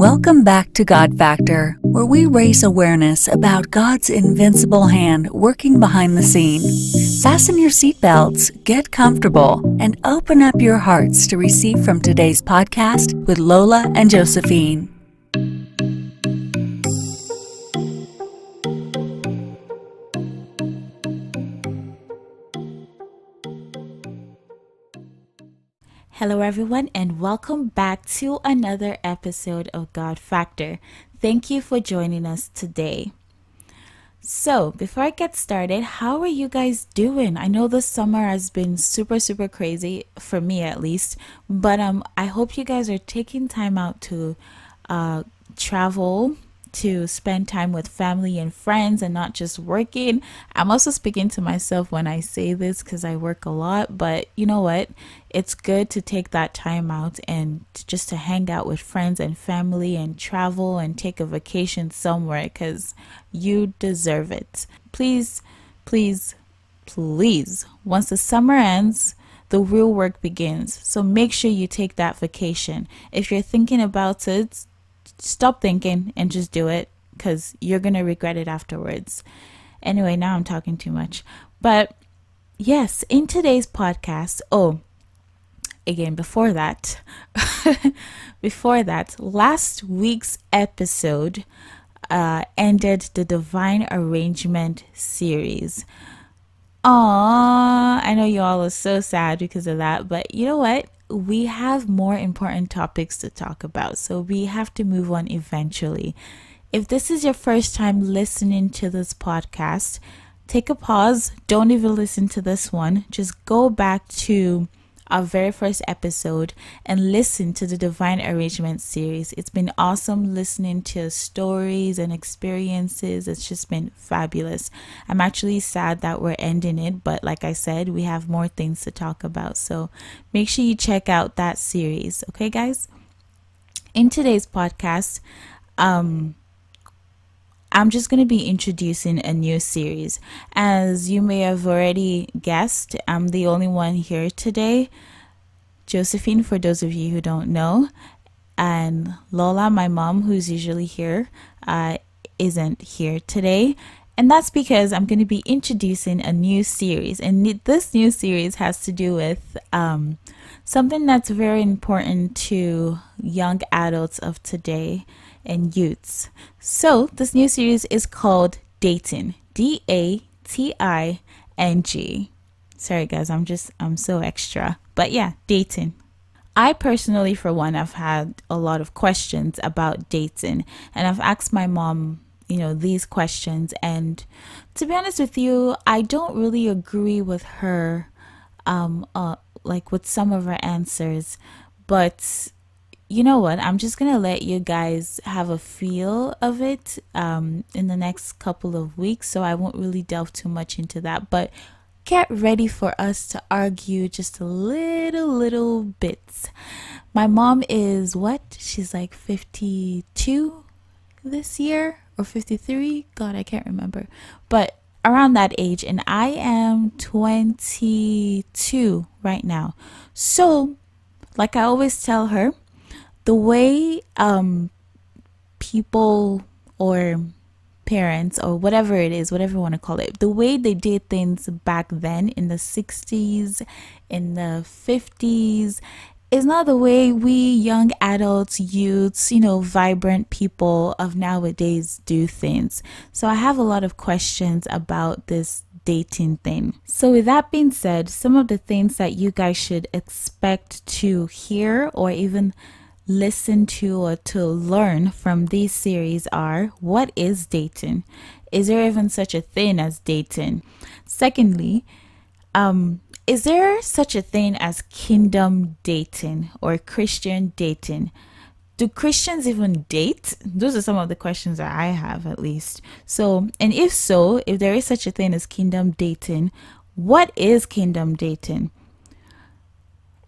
Welcome back to God Factor, where we raise awareness about God's invincible hand working behind the scene. Fasten your seatbelts, get comfortable, and open up your hearts to receive from today's podcast with Lola and Josephine. Hello, everyone, and welcome back to another episode of God Factor. Thank you for joining us today. So, before I get started, how are you guys doing? I know the summer has been super, super crazy for me at least, but um, I hope you guys are taking time out to uh, travel, to spend time with family and friends and not just working. I'm also speaking to myself when I say this because I work a lot, but you know what? It's good to take that time out and just to hang out with friends and family and travel and take a vacation somewhere because you deserve it. Please, please, please, once the summer ends, the real work begins. So make sure you take that vacation. If you're thinking about it, stop thinking and just do it because you're going to regret it afterwards. Anyway, now I'm talking too much. But yes, in today's podcast, oh, again, before that, before that, last week's episode uh, ended the Divine Arrangement series. Aww, I know you all are so sad because of that, but you know what? We have more important topics to talk about, so we have to move on eventually. If this is your first time listening to this podcast, take a pause. Don't even listen to this one. Just go back to our very first episode and listen to the Divine Arrangement series. It's been awesome listening to stories and experiences. It's just been fabulous. I'm actually sad that we're ending it, but like I said, we have more things to talk about. So make sure you check out that series. Okay, guys? In today's podcast, um, I'm just going to be introducing a new series. As you may have already guessed, I'm the only one here today. Josephine, for those of you who don't know, and Lola, my mom, who's usually here, uh, isn't here today. And that's because I'm going to be introducing a new series. And this new series has to do with um, something that's very important to young adults of today and youths. So, this new series is called Dating. D A T I N G. Sorry guys, I'm just I'm so extra. But yeah, dating. I personally for one I've had a lot of questions about dating and I've asked my mom, you know, these questions and to be honest with you, I don't really agree with her um uh like with some of her answers, but you know what? I'm just gonna let you guys have a feel of it um, in the next couple of weeks, so I won't really delve too much into that. But get ready for us to argue just a little, little bits. My mom is what? She's like 52 this year or 53. God, I can't remember, but around that age, and I am 22 right now. So, like I always tell her the way um, people or parents or whatever it is, whatever you want to call it, the way they did things back then in the 60s, in the 50s, is not the way we young adults, youths, you know, vibrant people of nowadays do things. So I have a lot of questions about this dating thing. So, with that being said, some of the things that you guys should expect to hear or even listen to or to learn from these series are what is dating? Is there even such a thing as dating? Secondly, um, is there such a thing as kingdom dating or Christian dating? Do Christians even date? Those are some of the questions that I have, at least. So, and if so, if there is such a thing as kingdom dating, what is kingdom dating?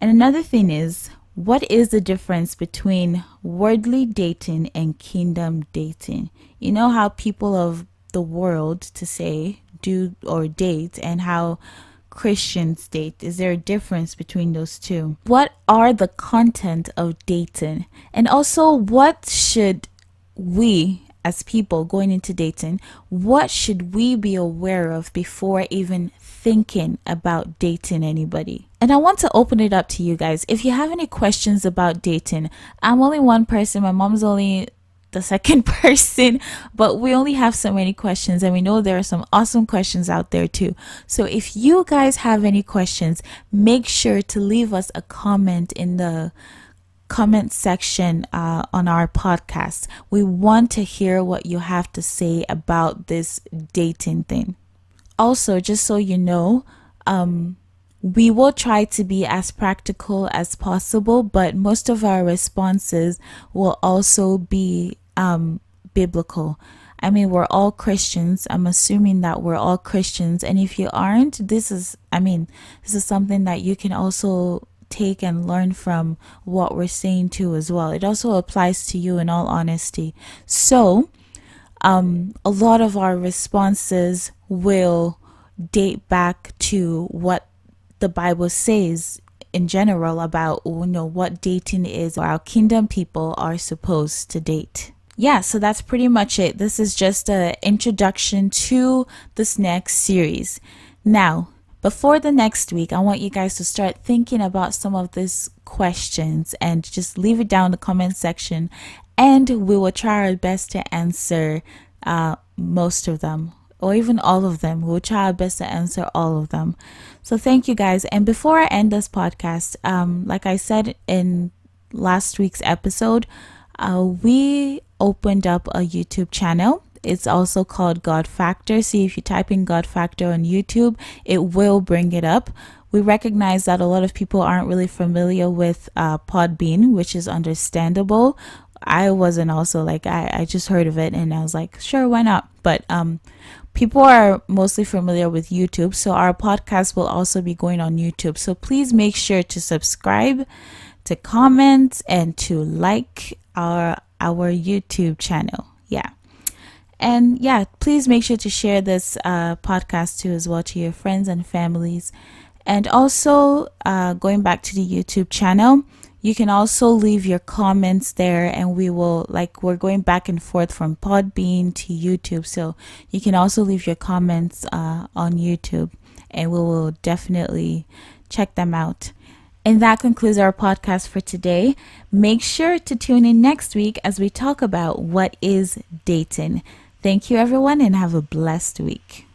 And another thing is, what is the difference between worldly dating and kingdom dating? You know how people of the world to say do or date and how Christians date? Is there a difference between those two? What are the content of dating? And also, what should we as people going into dating, what should we be aware of before even thinking about dating anybody? And I want to open it up to you guys. If you have any questions about dating, I'm only one person, my mom's only the second person, but we only have so many questions, and we know there are some awesome questions out there too. So if you guys have any questions, make sure to leave us a comment in the comment section uh, on our podcast. We want to hear what you have to say about this dating thing. Also, just so you know, um, we will try to be as practical as possible, but most of our responses will also be um, biblical. I mean, we're all Christians. I'm assuming that we're all Christians. And if you aren't, this is, I mean, this is something that you can also take and learn from what we're saying too as well. It also applies to you in all honesty. So, um, a lot of our responses will date back to what the Bible says in general about you know what dating is. Or how kingdom people are supposed to date. Yeah, so that's pretty much it. This is just an introduction to this next series. Now, before the next week, I want you guys to start thinking about some of these questions and just leave it down in the comment section. And we will try our best to answer uh, most of them or even all of them. We'll try our best to answer all of them. So thank you guys. And before I end this podcast, um, like I said in last week's episode, uh, we opened up a YouTube channel it's also called God Factor. See if you type in God Factor on YouTube, it will bring it up. We recognize that a lot of people aren't really familiar with uh, Podbean, which is understandable. I wasn't also like I, I just heard of it and I was like, sure, why not? But um people are mostly familiar with YouTube, so our podcast will also be going on YouTube. So please make sure to subscribe, to comment, and to like our our YouTube channel. Yeah. And yeah, please make sure to share this uh, podcast too as well to your friends and families. And also, uh, going back to the YouTube channel, you can also leave your comments there, and we will like we're going back and forth from Podbean to YouTube, so you can also leave your comments uh, on YouTube, and we will definitely check them out. And that concludes our podcast for today. Make sure to tune in next week as we talk about what is dating. Thank you, everyone, and have a blessed week.